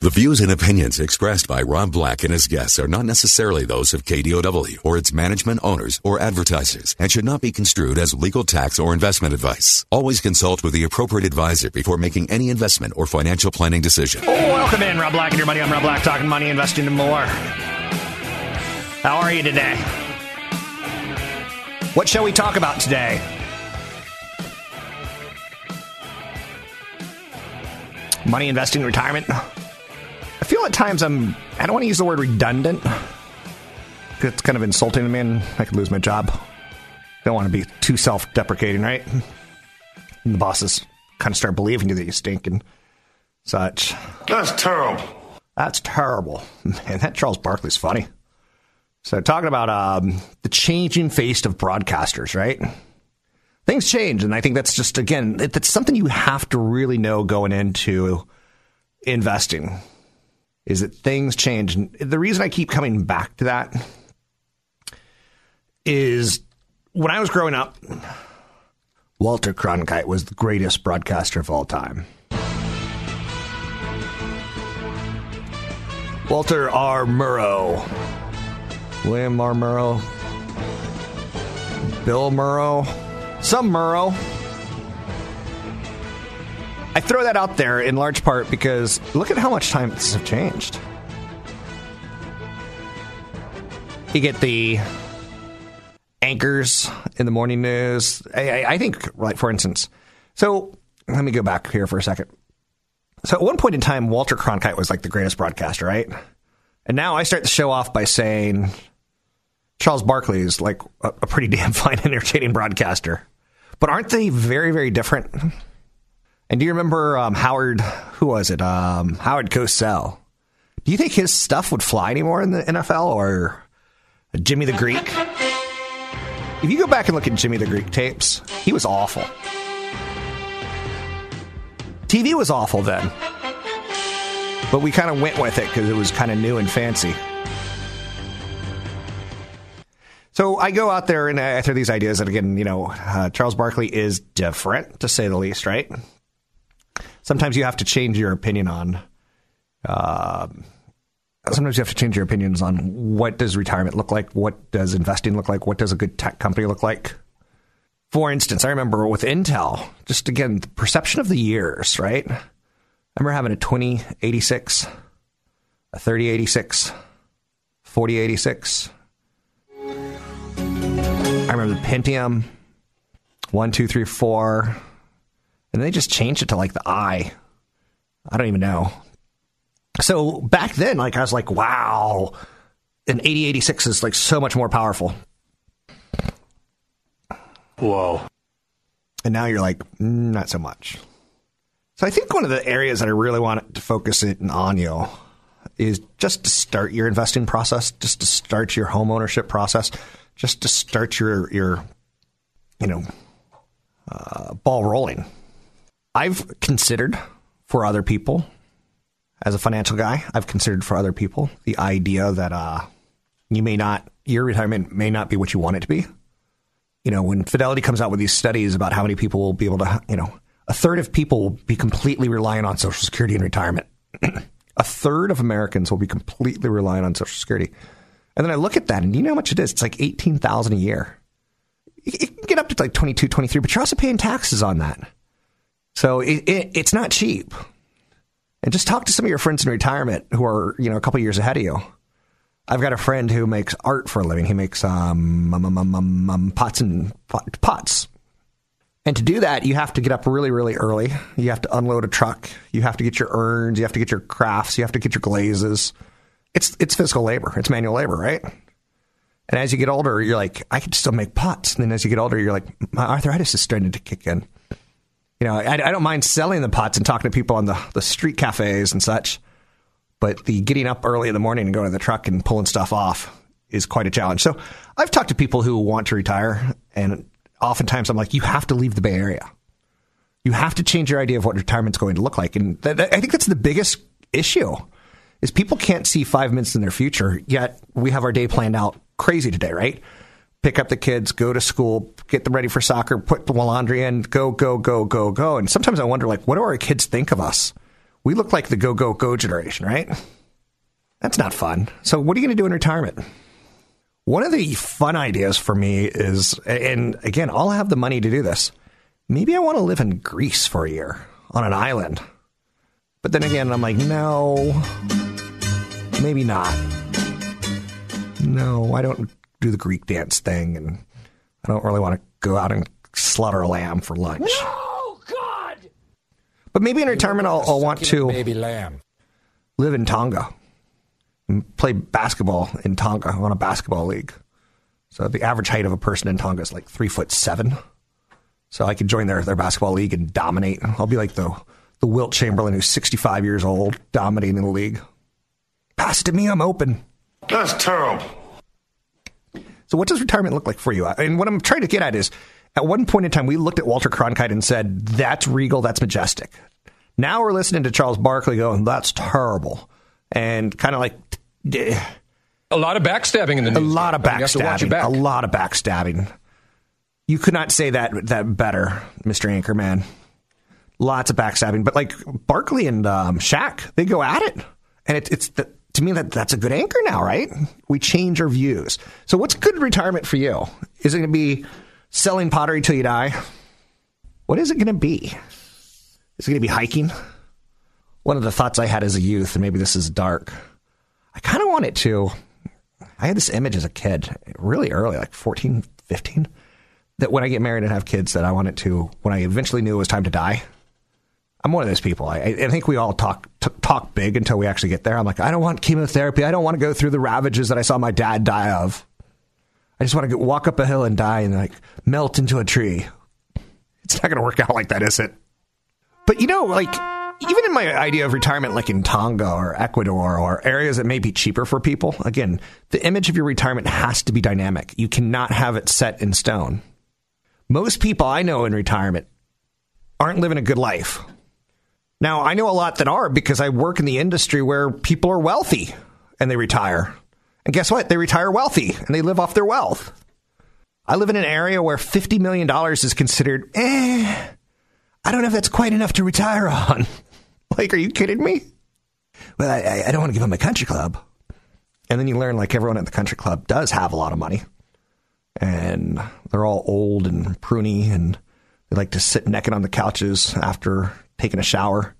The views and opinions expressed by Rob Black and his guests are not necessarily those of KDOW or its management owners or advertisers and should not be construed as legal tax or investment advice. Always consult with the appropriate advisor before making any investment or financial planning decision. Oh, welcome in, Rob Black and your money. I'm Rob Black, talking money, investing, and more. How are you today? What shall we talk about today? Money, investing, retirement. I feel at times I'm, I don't want to use the word redundant. It's kind of insulting to me and I could lose my job. Don't want to be too self deprecating, right? And the bosses kind of start believing you that you stink and such. That's terrible. That's terrible. Man, that Charles Barkley's funny. So, talking about um, the changing face of broadcasters, right? Things change, and I think that's just again, that's something you have to really know going into investing. Is that things change, and the reason I keep coming back to that is when I was growing up, Walter Cronkite was the greatest broadcaster of all time. Walter R. Murrow. William R. Murrow. Bill Murrow. Some Murrow. I throw that out there in large part because look at how much times have changed. You get the anchors in the morning news. I, I, think, like for instance, so let me go back here for a second. So at one point in time, Walter Cronkite was like the greatest broadcaster, right? And now I start the show off by saying Charles Barkley is like a, a pretty damn fine, entertaining broadcaster. But aren't they very, very different? And do you remember um, Howard? Who was it? Um, Howard Cosell. Do you think his stuff would fly anymore in the NFL or Jimmy the Greek? If you go back and look at Jimmy the Greek tapes, he was awful. TV was awful then. But we kind of went with it because it was kind of new and fancy. So I go out there and I throw these ideas, and again, you know, uh, Charles Barkley is different to say the least, right? Sometimes you have to change your opinion on. Uh, sometimes you have to change your opinions on what does retirement look like, what does investing look like, what does a good tech company look like. For instance, I remember with Intel, just again the perception of the years, right? I remember having a 2086, a 3086, 4086. I remember the Pentium, one, two, three, four, and they just changed it to like the I. I don't even know. So back then, like I was like, wow, an 8086 is like so much more powerful. Whoa. And now you're like, mm, not so much. So I think one of the areas that I really want to focus it on you is just to start your investing process, just to start your home ownership process, just to start your your you know uh, ball rolling. I've considered for other people as a financial guy, I've considered for other people the idea that uh, you may not your retirement may not be what you want it to be. You know, when Fidelity comes out with these studies about how many people will be able to, you know, a third of people will be completely reliant on Social Security in retirement. a third of Americans will be completely reliant on Social Security. And then I look at that, and you know how much it is? It's like eighteen thousand a year. It can get up to like 22, 23, but you're also paying taxes on that. So it, it, it's not cheap. And just talk to some of your friends in retirement who are, you know, a couple years ahead of you. I've got a friend who makes art for a living. He makes um, um, um, um, um pots and pot, pots. And to do that, you have to get up really, really early. You have to unload a truck. You have to get your urns. You have to get your crafts. You have to get your glazes. It's it's physical labor. It's manual labor, right? And as you get older, you're like, I can still make pots. And then as you get older, you're like, my arthritis is starting to kick in. You know, I, I don't mind selling the pots and talking to people on the, the street cafes and such. but the getting up early in the morning and going to the truck and pulling stuff off is quite a challenge. So I've talked to people who want to retire, and oftentimes I'm like, you have to leave the Bay Area. You have to change your idea of what retirement's going to look like, and th- th- I think that's the biggest issue. Is people can't see five minutes in their future, yet we have our day planned out crazy today, right? Pick up the kids, go to school, get them ready for soccer, put the laundry in, go, go, go, go, go. And sometimes I wonder, like, what do our kids think of us? We look like the go, go, go generation, right? That's not fun. So, what are you going to do in retirement? One of the fun ideas for me is, and again, I'll have the money to do this. Maybe I want to live in Greece for a year on an island. But then again, I'm like, no, maybe not. No, I don't do the Greek dance thing, and I don't really want to go out and slaughter a lamb for lunch. Oh God! But maybe in retirement, I'll, I'll want to baby lamb. live in Tonga and play basketball in Tonga on a basketball league. So the average height of a person in Tonga is like three foot seven. So I could join their, their basketball league and dominate. I'll be like the the Wilt Chamberlain who's 65 years old, dominating the league. Pass it to me, I'm open. That's terrible. So what does retirement look like for you? And what I'm trying to get at is, at one point in time, we looked at Walter Cronkite and said, that's regal, that's majestic. Now we're listening to Charles Barkley going, that's terrible. And kind of like, A lot of backstabbing in the news. a lot of You have to watch your backstabbing. back. A lot of backstabbing. You could not say that that better, Mr. Anchorman. Lots of backstabbing, but like Barkley and um, Shaq, they go at it, and it, it's the, to me that that's a good anchor now, right? We change our views. So, what's good retirement for you? Is it going to be selling pottery till you die? What is it going to be? Is it going to be hiking? One of the thoughts I had as a youth, and maybe this is dark. I kind of want it to. I had this image as a kid, really early, like 14, 15, that when I get married and have kids, that I want it to, when I eventually knew it was time to die. I'm one of those people. I, I think we all talk t- talk big until we actually get there. I'm like, I don't want chemotherapy. I don't want to go through the ravages that I saw my dad die of. I just want to walk up a hill and die and like melt into a tree. It's not going to work out like that, is it? But you know, like even in my idea of retirement, like in Tonga or Ecuador or areas that may be cheaper for people, again, the image of your retirement has to be dynamic. You cannot have it set in stone. Most people I know in retirement aren't living a good life. Now, I know a lot that are because I work in the industry where people are wealthy and they retire. And guess what? They retire wealthy and they live off their wealth. I live in an area where $50 million is considered, eh, I don't know if that's quite enough to retire on. like, are you kidding me? Well, I, I don't want to give them a country club. And then you learn, like, everyone at the country club does have a lot of money. And they're all old and pruny, and they like to sit naked on the couches after taking a shower.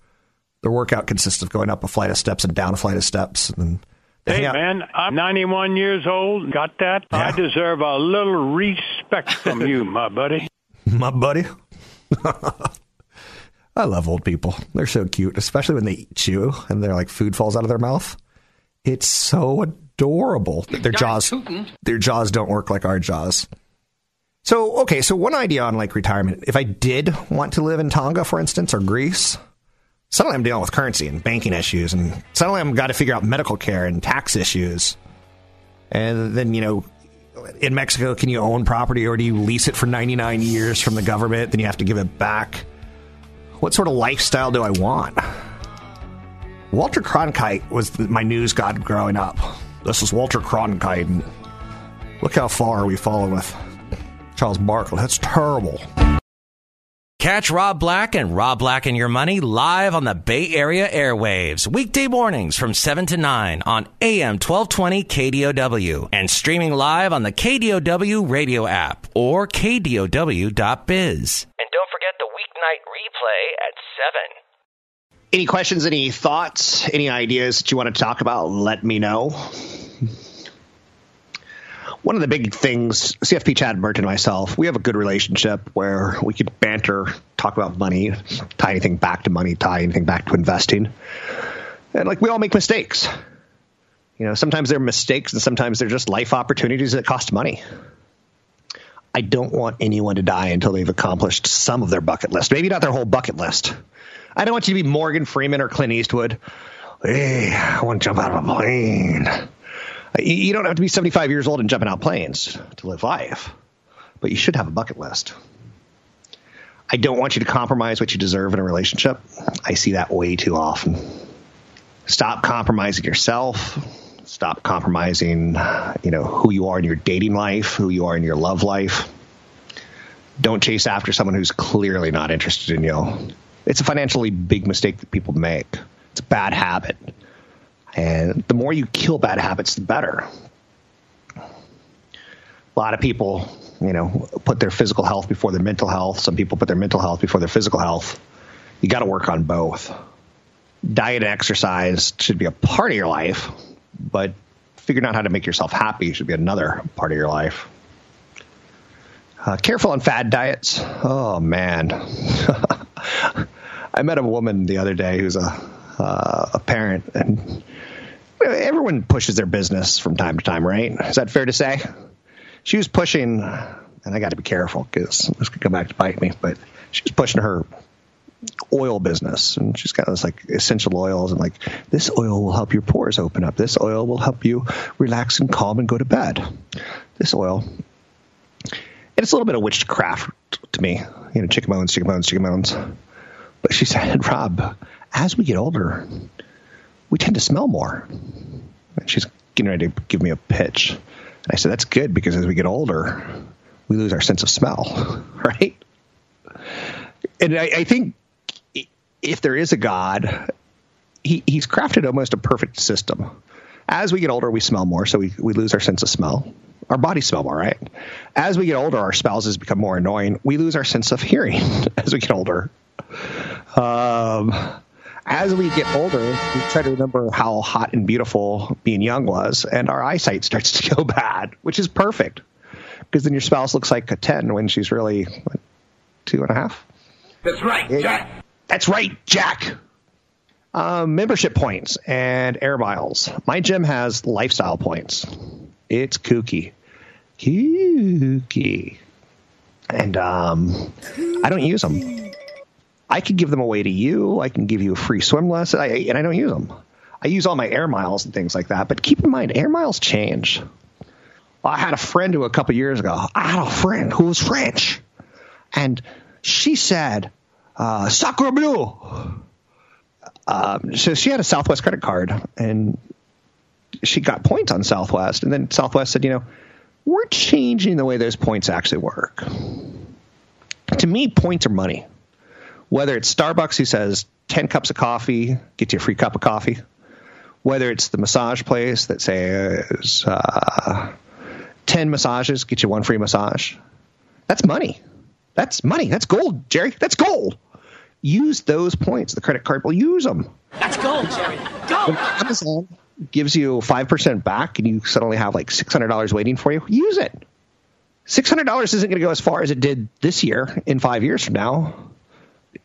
Their workout consists of going up a flight of steps and down a flight of steps. And Hey, out- man, I'm 91 years old. Got that? I deserve a little respect from you, my buddy. my buddy. I love old people. They're so cute, especially when they chew and they're like food falls out of their mouth. It's so adorable. Their jaws, their jaws don't work like our jaws. So okay, so one idea on like retirement. If I did want to live in Tonga, for instance, or Greece, suddenly I'm dealing with currency and banking issues, and suddenly I'm got to figure out medical care and tax issues. And then you know, in Mexico, can you own property or do you lease it for 99 years from the government? Then you have to give it back. What sort of lifestyle do I want? Walter Cronkite was my news god growing up. This is Walter Cronkite. And look how far we fallen with Charles Barkley. That's terrible. Catch Rob Black and Rob Black and Your Money live on the Bay Area airwaves, weekday mornings from 7 to 9 on AM 1220 KDOW and streaming live on the KDOW radio app or KDOW.biz. And don't forget the weeknight replay at 7. Any questions, any thoughts, any ideas that you want to talk about, let me know. One of the big things, CFP Chad Merton and myself, we have a good relationship where we could banter, talk about money, tie anything back to money, tie anything back to investing. And like we all make mistakes. You know, sometimes they're mistakes and sometimes they're just life opportunities that cost money. I don't want anyone to die until they've accomplished some of their bucket list. Maybe not their whole bucket list. I don't want you to be Morgan Freeman or Clint Eastwood hey, I want to jump out of a plane. Uh, you don't have to be 75 years old and jumping out planes to live life, but you should have a bucket list. I don't want you to compromise what you deserve in a relationship. I see that way too often. Stop compromising yourself. Stop compromising, you know, who you are in your dating life, who you are in your love life. Don't chase after someone who's clearly not interested in you. It's a financially big mistake that people make. It's a bad habit. And the more you kill bad habits, the better. A lot of people, you know, put their physical health before their mental health. Some people put their mental health before their physical health. You got to work on both. Diet and exercise should be a part of your life, but figuring out how to make yourself happy should be another part of your life. Uh, careful on fad diets. Oh man, I met a woman the other day who's a uh, a parent, and everyone pushes their business from time to time, right? Is that fair to say? She was pushing, and I got to be careful because this could come back to bite me. But she was pushing her oil business, and she's got this like essential oils, and like this oil will help your pores open up. This oil will help you relax and calm and go to bed. This oil. And it's a little bit of witchcraft to me, you know, chicken bones, chicken bones, chicken bones. But she said, Rob, as we get older, we tend to smell more. And she's getting ready to give me a pitch. And I said, that's good because as we get older, we lose our sense of smell, right? And I, I think if there is a God, he, he's crafted almost a perfect system. As we get older, we smell more, so we, we lose our sense of smell. Our bodies smell more, right? As we get older, our spouses become more annoying. We lose our sense of hearing as we get older. Um, as we get older, we try to remember how hot and beautiful being young was, and our eyesight starts to go bad, which is perfect because then your spouse looks like a 10 when she's really what, two and a half. That's right, Jack. That's right, Jack. Um, membership points and air miles. My gym has lifestyle points. It's kooky. Kooky. And um, I don't use them. I could give them away to you. I can give you a free swim lesson, I, and I don't use them. I use all my air miles and things like that. But keep in mind, air miles change. I had a friend who a couple years ago, I had a friend who was French, and she said, uh, "Sacre bleu." Um, so she had a Southwest credit card, and she got points on Southwest, and then Southwest said, "You know, we're changing the way those points actually work." To me, points are money whether it's Starbucks who says 10 cups of coffee, get you a free cup of coffee, whether it's the massage place that says uh, 10 massages, get you one free massage. That's money. That's money. That's gold, Jerry. That's gold. Use those points. The credit card will use them. That's gold, Jerry. Gold. Amazon gives you 5% back and you suddenly have like $600 waiting for you. Use it. $600 isn't going to go as far as it did this year in five years from now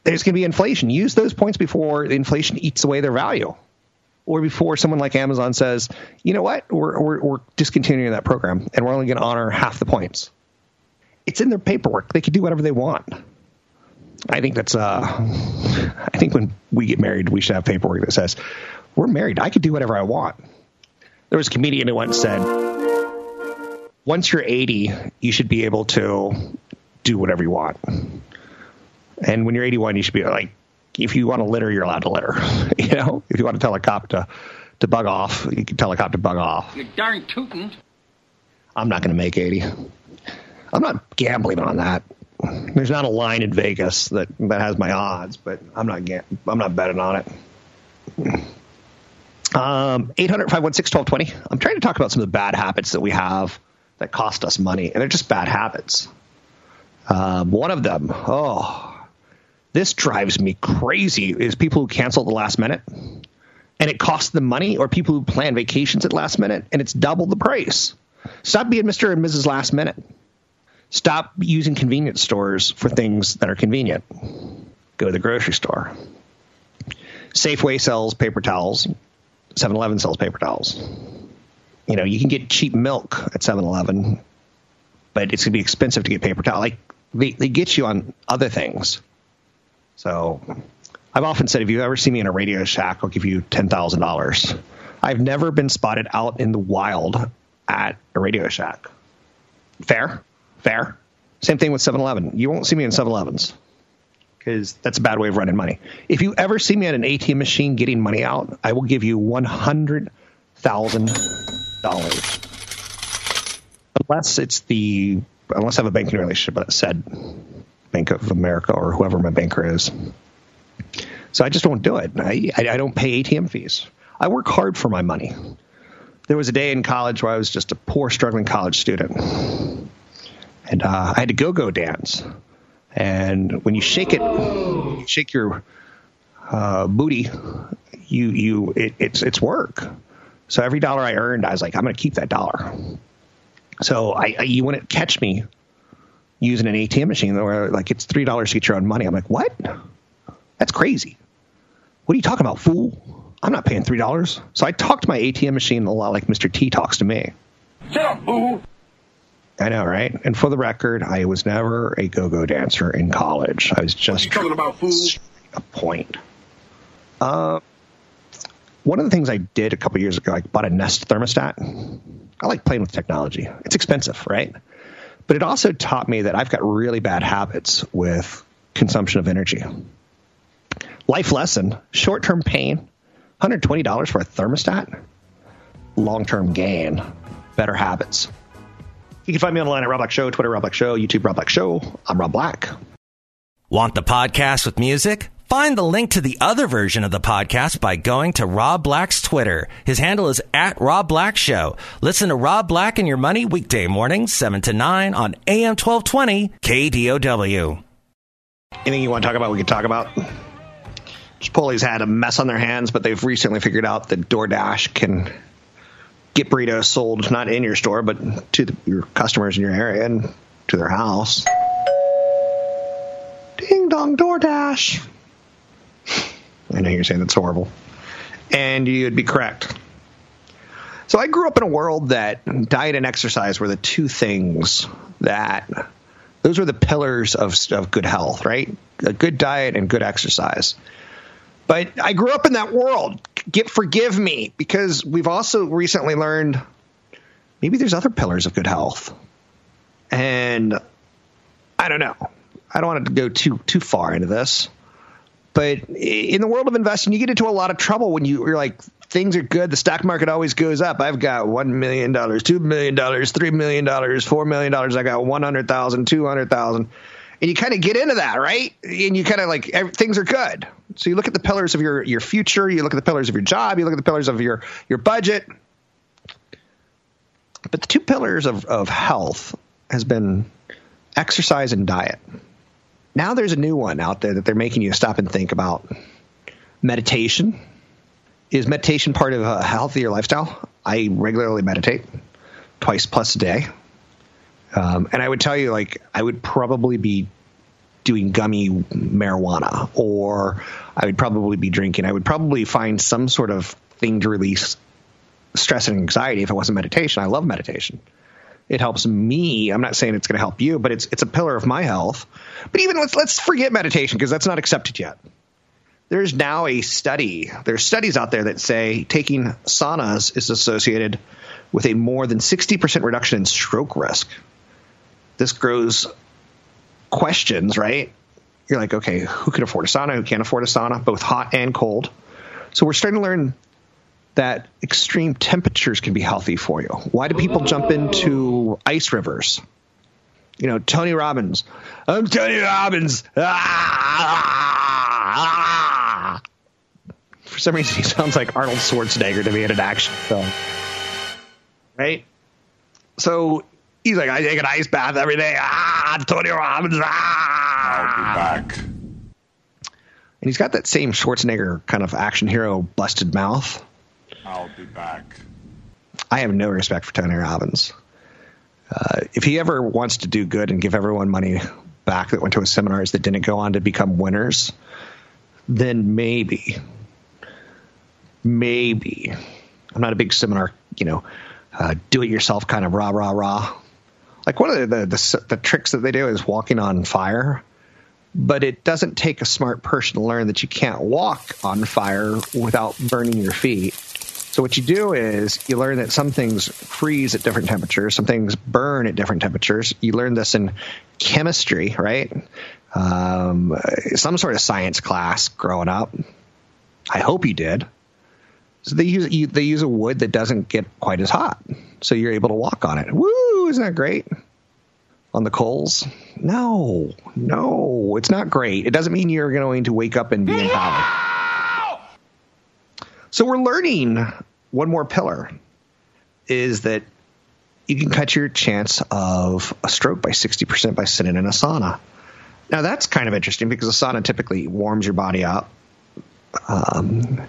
there's going to be inflation. Use those points before the inflation eats away their value, or before someone like Amazon says, you know what, we're, we're, we're discontinuing that program and we're only going to honor half the points. It's in their paperwork. They can do whatever they want. I think that's. Uh, I think when we get married, we should have paperwork that says we're married. I can do whatever I want. There was a comedian who once said, "Once you're 80, you should be able to do whatever you want." And when you're 81, you should be like, if you want to litter, you're allowed to litter. you know, if you want to tell a cop to, to bug off, you can tell a cop to bug off. You're darn tootin'. I'm not going to make 80. I'm not gambling on that. There's not a line in Vegas that, that has my odds, but I'm not I'm not betting on it. Um, 800 516 1220. I'm trying to talk about some of the bad habits that we have that cost us money, and they're just bad habits. Um, one of them, oh, this drives me crazy is people who cancel at the last minute and it costs them money or people who plan vacations at last minute and it's double the price. Stop being Mr. and Mrs. Last Minute. Stop using convenience stores for things that are convenient. Go to the grocery store. Safeway sells paper towels. 7-Eleven sells paper towels. You know, you can get cheap milk at 7-Eleven, but it's going to be expensive to get paper towel. Like they, they get you on other things. So I've often said if you ever see me in a Radio Shack, I'll give you ten thousand dollars. I've never been spotted out in the wild at a Radio Shack. Fair, fair. Same thing with 7-Eleven. You won't see me in 7-Elevens because that's a bad way of running money. If you ever see me at an ATM machine getting money out, I will give you one hundred thousand dollars, unless it's the unless I have a banking relationship that said Bank of America or whoever my banker is. So I just won't do it. I, I, don't pay ATM fees. I work hard for my money. There was a day in college where I was just a poor, struggling college student, and uh, I had to go-go dance. And when you shake it, you shake your uh, booty, you you it, it's it's work. So every dollar I earned, I was like, I'm going to keep that dollar. So I, I you wouldn't catch me using an ATM machine where like it's three dollars to get your own money. I'm like, what? That's crazy. What are you talking about, fool? I'm not paying three dollars. So I talk to my ATM machine a lot like Mr. T talks to me. Shut up, fool. I know, right? And for the record, I was never a go-go dancer in college. I was just talking about, fool? a point. Uh, one of the things I did a couple years ago, I bought a Nest thermostat. I like playing with technology. It's expensive, right? But it also taught me that I've got really bad habits with consumption of energy. Life lesson: short-term pain, $120 for a thermostat. Long-term gain, better habits. You can find me online at Rob Black Show, Twitter Rob Black Show, YouTube Rob Black Show. I'm Rob Black. Want the podcast with music? Find the link to the other version of the podcast by going to Rob Black's Twitter. His handle is at Rob Black Show. Listen to Rob Black and Your Money weekday mornings, 7 to 9 on AM 1220 KDOW. Anything you want to talk about, we can talk about. Chipotle's had a mess on their hands, but they've recently figured out that DoorDash can get burritos sold not in your store, but to the, your customers in your area and to their house. Ding dong DoorDash. I know you're saying that's horrible. And you'd be correct. So I grew up in a world that diet and exercise were the two things that those were the pillars of, of good health, right? A good diet and good exercise. But I grew up in that world. Get forgive me because we've also recently learned maybe there's other pillars of good health. And I don't know. I don't want to go too too far into this. But in the world of investing, you get into a lot of trouble when you, you're like, things are good. The stock market always goes up. I've got $1 million, $2 million, $3 million, $4 million. I got 100,000, 200,000. And you kind of get into that, right? And you kind of like, things are good. So you look at the pillars of your, your future. You look at the pillars of your job. You look at the pillars of your, your budget. But the two pillars of, of health has been exercise and diet. Now there's a new one out there that they're making you stop and think about meditation. Is meditation part of a healthier lifestyle? I regularly meditate twice plus a day. Um, and I would tell you, like, I would probably be doing gummy marijuana or I would probably be drinking. I would probably find some sort of thing to release stress and anxiety if it wasn't meditation. I love meditation. It helps me. I'm not saying it's going to help you, but it's it's a pillar of my health. But even let's let's forget meditation because that's not accepted yet. There's now a study. There's studies out there that say taking saunas is associated with a more than 60% reduction in stroke risk. This grows questions, right? You're like, okay, who can afford a sauna? Who can't afford a sauna? Both hot and cold. So we're starting to learn that extreme temperatures can be healthy for you. Why do people jump into ice rivers? You know, Tony Robbins. I'm Tony Robbins. Ah, ah. For some reason, he sounds like Arnold Schwarzenegger to me in an action film. Right? So he's like, I take an ice bath every day. Ah, Tony Robbins. Ah. I'll be back. And he's got that same Schwarzenegger kind of action hero busted mouth. I'll be back. I have no respect for Tony Robbins. Uh, if he ever wants to do good and give everyone money back that went to his seminars that didn't go on to become winners, then maybe, maybe. I'm not a big seminar, you know, uh, do it yourself kind of rah rah rah. Like one of the the, the the tricks that they do is walking on fire. But it doesn't take a smart person to learn that you can't walk on fire without burning your feet. So what you do is you learn that some things freeze at different temperatures, some things burn at different temperatures. You learn this in chemistry, right? Um, some sort of science class growing up. I hope you did. So they use you, they use a wood that doesn't get quite as hot, so you're able to walk on it. Woo! Isn't that great? On the coals? No, no, it's not great. It doesn't mean you're going to wake up and be in empowered. So we're learning one more pillar is that you can cut your chance of a stroke by 60% by sitting in a sauna. Now that's kind of interesting because a sauna typically warms your body up. Um,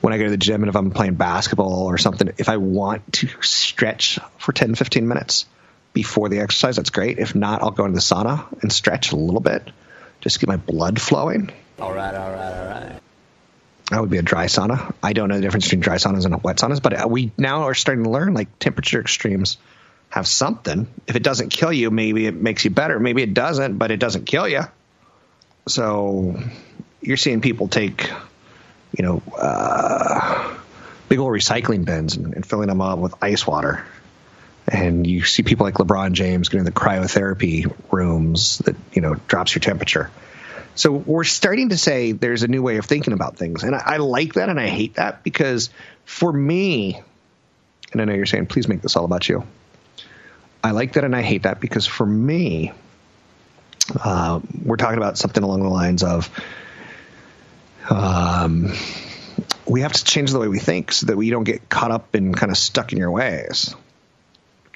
when I go to the gym and if I'm playing basketball or something, if I want to stretch for 10, 15 minutes before the exercise, that's great. If not, I'll go into the sauna and stretch a little bit just get my blood flowing. All right, all right, all right. That would be a dry sauna. I don't know the difference between dry saunas and wet saunas, but we now are starting to learn like temperature extremes have something. If it doesn't kill you, maybe it makes you better. Maybe it doesn't, but it doesn't kill you. So you're seeing people take, you know, uh, big old recycling bins and, and filling them up with ice water. And you see people like LeBron James getting the cryotherapy rooms that, you know, drops your temperature. So we're starting to say there's a new way of thinking about things. And I, I, like that and I hate that because for me, and I know you're saying, please make this all about you. I like that and I hate that because for me, uh, we're talking about something along the lines of um, we have to change the way we think so that we don't get caught up and kind of stuck in your ways.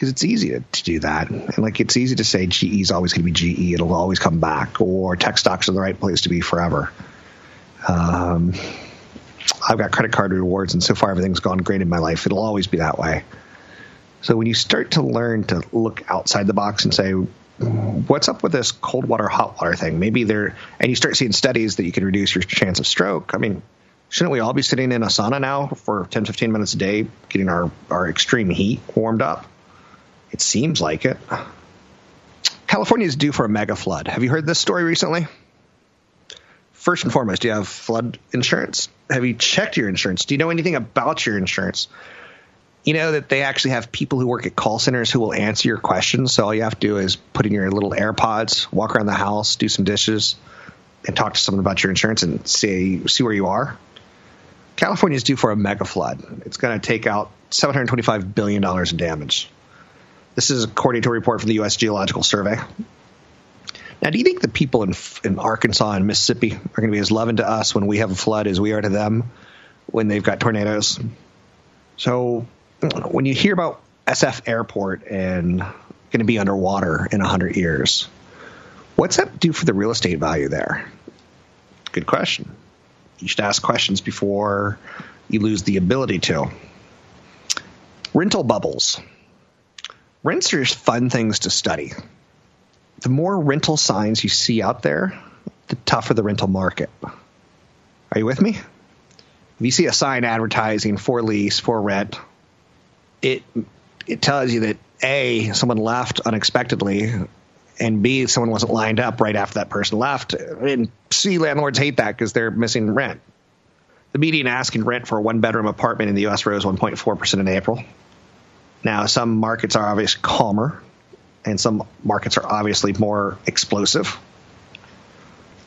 Because it's easy to, to, do that. And like it's easy to say GE is always going to be GE, it'll always come back, or tech stocks are the right place to be forever. Um, I've got credit card rewards, and so far everything's gone great in my life. It'll always be that way. So when you start to learn to look outside the box and say, what's up with this cold water, hot water thing? Maybe there, and you start seeing studies that you can reduce your chance of stroke. I mean, shouldn't we all be sitting in a sauna now for 10, 15 minutes a day, getting our, our extreme heat warmed up? It seems like it. California is due for a mega flood. Have you heard this story recently? First and foremost, do you have flood insurance? Have you checked your insurance? Do you know anything about your insurance? You know that they actually have people who work at call centers who will answer your questions. So all you have to do is put in your little AirPods, walk around the house, do some dishes, and talk to someone about your insurance and see see where you are. California is due for a mega flood. It's going to take out 725 billion dollars in damage. This is according to a report from the U.S. Geological Survey. Now, do you think the people in, in Arkansas and Mississippi are going to be as loving to us when we have a flood as we are to them when they've got tornadoes? So, when you hear about SF Airport and going to be underwater in 100 years, what's that do for the real estate value there? Good question. You should ask questions before you lose the ability to. Rental bubbles. Rents are just fun things to study. The more rental signs you see out there, the tougher the rental market. Are you with me? If you see a sign advertising for lease, for rent, it it tells you that A, someone left unexpectedly, and B, someone wasn't lined up right after that person left. And C, landlords hate that because they're missing rent. The median asking rent for a one bedroom apartment in the U.S. rose 1.4% in April. Now, some markets are obviously calmer, and some markets are obviously more explosive.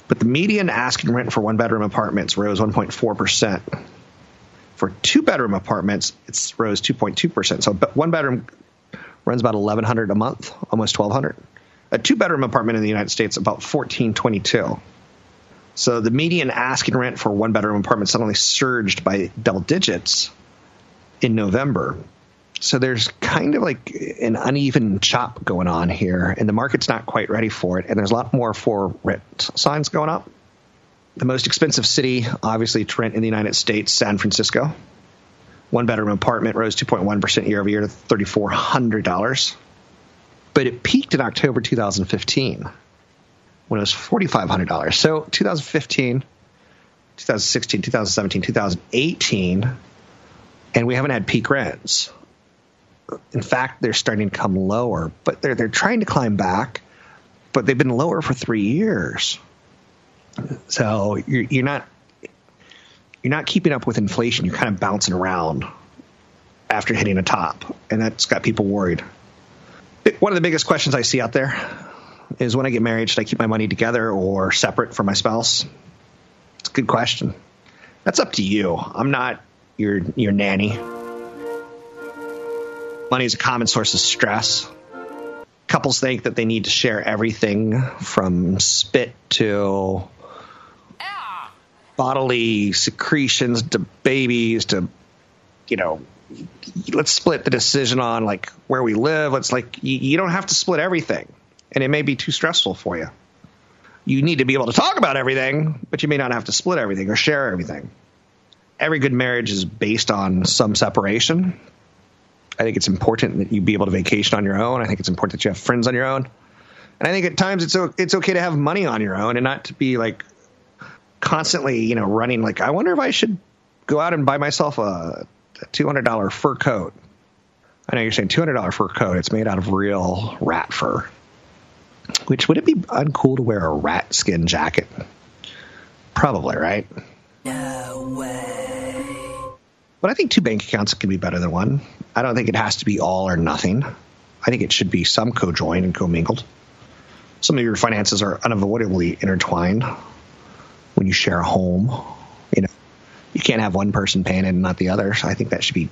But the median asking rent for one bedroom apartments rose 1.4%. For two bedroom apartments, it's rose 2.2%. So one bedroom runs about 1100 a month, almost 1200. A two bedroom apartment in the United States about 1422. So the median asking rent for one bedroom apartment suddenly surged by double digits in November so there's kind of like an uneven chop going on here, and the market's not quite ready for it. And there's a lot more for rent signs going up. The most expensive city, obviously, to rent in the United States, San Francisco. One bedroom apartment rose 2.1% year over year to $3,400. But it peaked in October 2015 when it was $4,500. So 2015, 2016, 2017, 2018, and we haven't had peak rents in fact, they're starting to come lower, but they're they're trying to climb back, but they've been lower for three years. So you're, you're not you're not keeping up with inflation. You're kind of bouncing around after hitting a top, and that's got people worried. One of the biggest questions I see out there is when I get married, should I keep my money together or separate from my spouse? It's a good question. That's up to you. I'm not your your nanny. Money is a common source of stress. Couples think that they need to share everything from spit to bodily secretions to babies to you know let's split the decision on like where we live. It's like you, you, don't have to split everything and it may be too stressful for you. You need to be able to talk about everything but you may not have to split everything or share everything. Every good marriage is based on some separation i think it's important that you be able to vacation on your own i think it's important that you have friends on your own and i think at times it's it's okay to have money on your own and not to be like constantly, you know, running like, I wonder if I should go out and buy myself a, a $200 fur coat. I know you're saying $200 fur coat. It's made out of real rat fur. Which would it be uncool to wear a rat skin jacket? Probably, right? No way. But I think two bank accounts can be better than one. I don't think it has to be all or nothing. I think it should be some co-joined and commingled. Some of your finances are unavoidably intertwined when you share a home. You know, you can't have one person paying it and not the other. So I think that should be,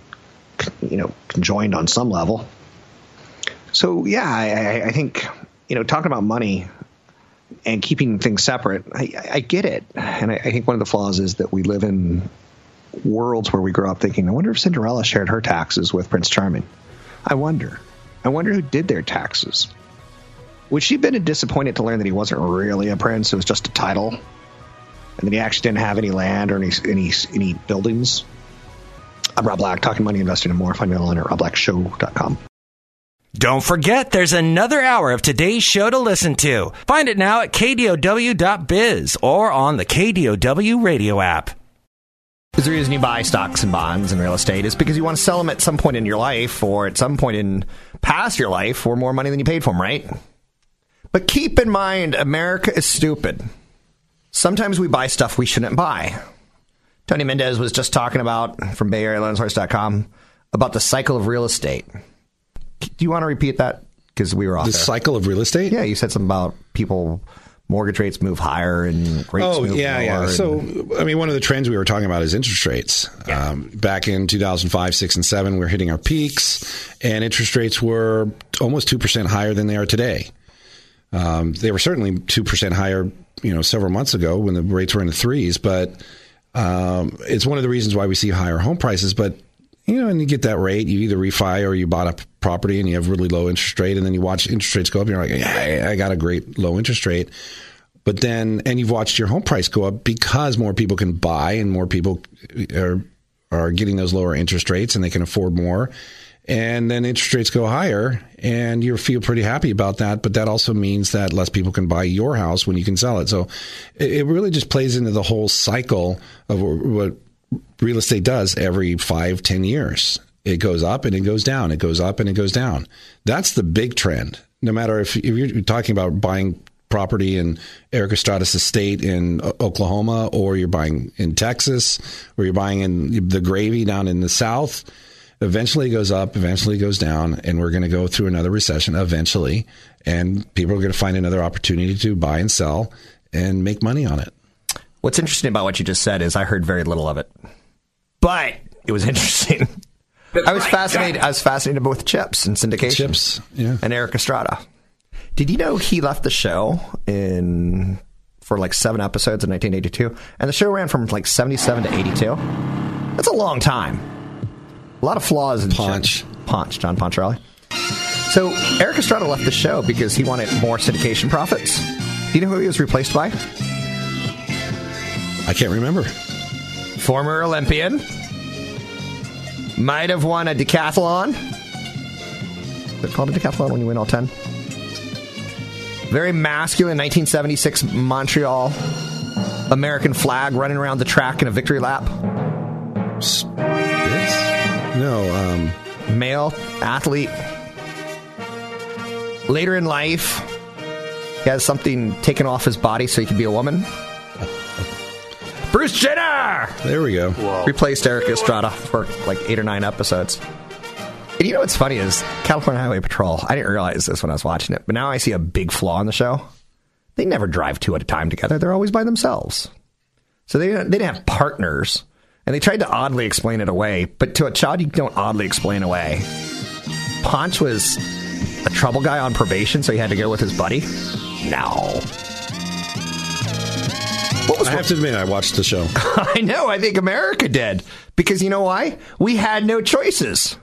you know, conjoined on some level. So yeah, I, I think you know talking about money and keeping things separate, I, I get it, and I, I think one of the flaws is that we live in worlds where we grow up thinking, I wonder if Cinderella shared her taxes with Prince Charming. I wonder. I wonder who did their taxes. Would she have been disappointed to learn that he wasn't really a prince? It was just a title and then he actually didn't have any land or any any any buildings. I'm Rob Black, talking money, investing, and more. Find me online at robblackshow.com. Don't forget, there's another hour of today's show to listen to. Find it now at kdow.biz or on the KDOW radio app. Is the reason you buy stocks and bonds and real estate is because you want to sell them at some point in your life or at some point in past your life for more money than you paid for them, right? But keep in mind, America is stupid sometimes we buy stuff we shouldn't buy. Tony Mendez was just talking about from Bay Area Lendsource.com about the cycle of real estate. Do you want to repeat that? Because we were off. The there. cycle of real estate? Yeah, you said something about people mortgage rates move higher and rates oh, yeah, yeah. So, I mean, one of the trends we were talking about is interest rates. Yeah. Um, back in 2005, 6, and 7, we are hitting our peaks, and interest rates were almost 2% higher than they are today. Um, they were certainly 2% higher you know several months ago when the rates were in the threes, but um, it's one of the reasons why we see higher home prices. But you know, and you get that rate, you either refi or you bought a property and you have really low interest rate, and then you watch interest rates go up, and you're like, yeah, I got a great low interest rate. But then, and you've watched your home price go up because more people can buy and more people uh, are are getting those lower interest rates and they can afford more. And then interest rates go higher and you feel pretty happy about that. But that also means that less people can buy your house when you can sell it. So it really just plays into the whole cycle of what real estate does every five ten years. It goes up and it goes down. It goes up and it goes down. That's the big trend. No matter if, if you're talking about buying property in Erik Estrada's estate in Oklahoma or you're buying in Texas or you're buying in the gravy down in the south eventually it goes up, eventually it goes down, and we're going to go through another recession eventually, and people are going to find another opportunity to buy and sell and make money on it. What's interesting about what you just said is I heard very little of it, but it was interesting. I was fascinated. I was fascinated with CHiPs and syndication. CHiPs, yeah. And Erik Estrada. Did you know he left the show in for like seven episodes in 1982, and the show ran from like 77 to 82? That's a long time. A lot of flaws in Ponch. Ponch, John Poncherelli. So Erik Estrada left the show because he wanted more syndication profits. Do you know who he was replaced by? I can't remember. Former Olympian. Might have won a decathlon. It called a decathlon when you win all 10? Very masculine 1976 Montreal American flag running around the track in a victory lap. No, um, male athlete. Later in life, he has something taken off his body so he can be a woman. Bruce Jenner There we go. replaced Erik Estrada for like eight or nine episodes. And you know what's funny is California Highway Patrol. I didn't realize this when I was watching it, but now I see a big flaw in the show. They never drive two at a time together. They're always by themselves. So they they didn't have partners, and they tried to oddly explain it away. But to a child, you don't oddly explain away. Ponch was a trouble guy on probation, so he had to go with his buddy. No. What was I have to admit, I watched the show. I know. I think America did. Because you know why? We had no choices.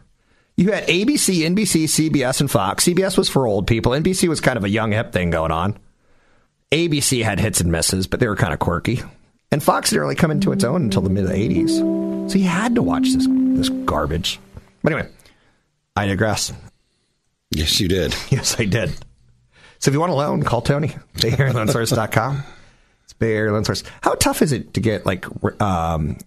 You had ABC, NBC, CBS, and Fox. CBS was for old people. NBC was kind of a young, hip thing going on. ABC had hits and misses, but they were kind of quirky. And Fox didn't really come into its own until the mid 80s. So you had to watch this, this garbage. But anyway, I digress. Yes, you did. Yes, I did. So if you want a loan, call Tony. BayAreaLoanSource.com. Bay Loan Source. How tough is it to get like um,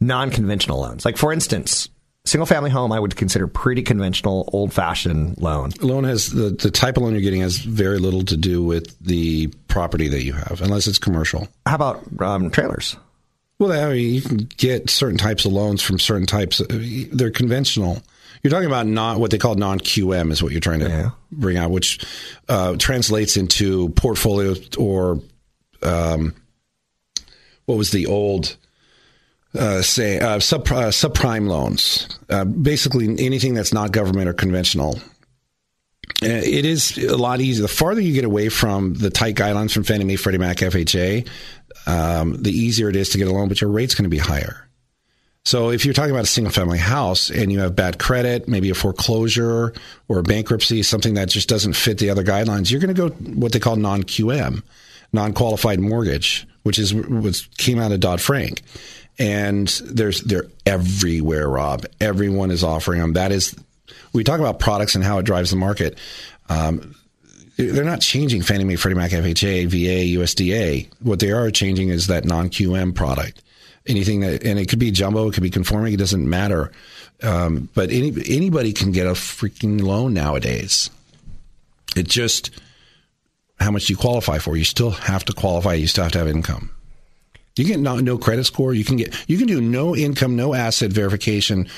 non-conventional loans? Like for instance, single family home, I would consider pretty conventional, old fashioned loan. Loan has the, the type of loan you're getting has very little to do with the property that you have, unless it's commercial. How about um, trailers? Well, I mean, you can get certain types of loans from certain types. They're conventional. You're talking about not what they call non QM is what you're trying to Yeah. bring out, which uh, translates into portfolio or um, what was the old uh, say uh, sub uh, subprime loans. Uh, basically, anything that's not government or conventional. Uh, It is a lot easier. The farther you get away from the tight guidelines from Fannie Mae, Freddie Mac, FHA, um, the easier it is to get a loan, but your rate's going to be higher. So if you're talking about a single family house and you have bad credit, maybe a foreclosure or a bankruptcy, something that just doesn't fit the other guidelines, you're going to go what they call non QM, non qualified mortgage, which is what came out of Dodd Frank. And there's they're everywhere, Rob. Everyone is offering them. That is, we talk about products and how it drives the market. Um, they're not changing Fannie Mae, Freddie Mac, FHA, VA, USDA. What they are changing is that non QM product. Anything that, and it could be jumbo, it could be conforming, it doesn't matter. Um, but any anybody can get a freaking loan nowadays. It just how much you qualify for. You still have to qualify. You still have to have income. You get no, no credit score. You can get you can do no income, no asset verification,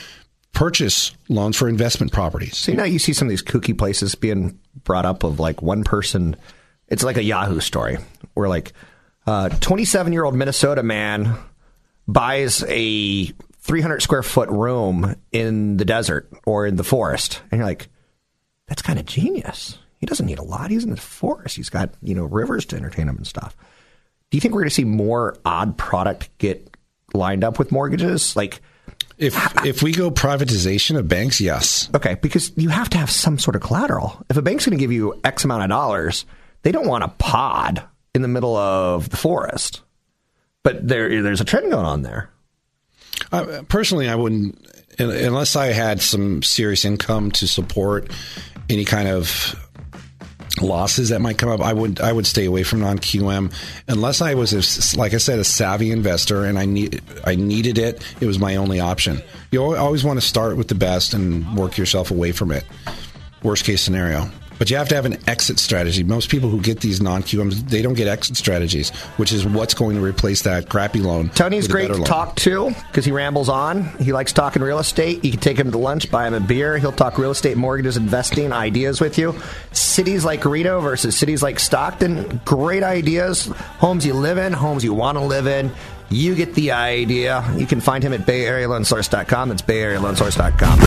purchase loans for investment properties. See now you see some of these kooky places being brought up of like one person. It's like a Yahoo story where like a 27 year old Minnesota man buys a 300 square foot room in the desert or in the forest, and you're like, that's kind of genius. He doesn't need a lot. He's in the forest. He's got you know rivers to entertain him and stuff. Do you think we're going to see more odd product get lined up with mortgages? Like, If if we go privatization of banks, yes. Okay, because you have to have some sort of collateral. If a bank's going to give you X amount of dollars, they don't want a pod in the middle of the forest. But there, there's a trend going on there. Uh, personally, I wouldn't unless I had some serious income to support any kind of losses that might come up. I would I would stay away from non QM unless I was a like I said a savvy investor and I need I needed it. It was my only option. You always want to start with the best and work yourself away from it. Worst case scenario. But you have to have an exit strategy. Most people who get these non QMs, they don't get exit strategies, which is what's going to replace that crappy loan. Tony's great to loan. talk to because he rambles on. He likes talking real estate. You can take him to lunch, buy him a beer. He'll talk real estate, mortgages, investing, ideas with you. Cities like Reno versus cities like Stockton. Great ideas. Homes you live in, homes you want to live in. You get the idea. You can find him at BayAreaLoanSource.com. That's BayAreaLoanSource.com.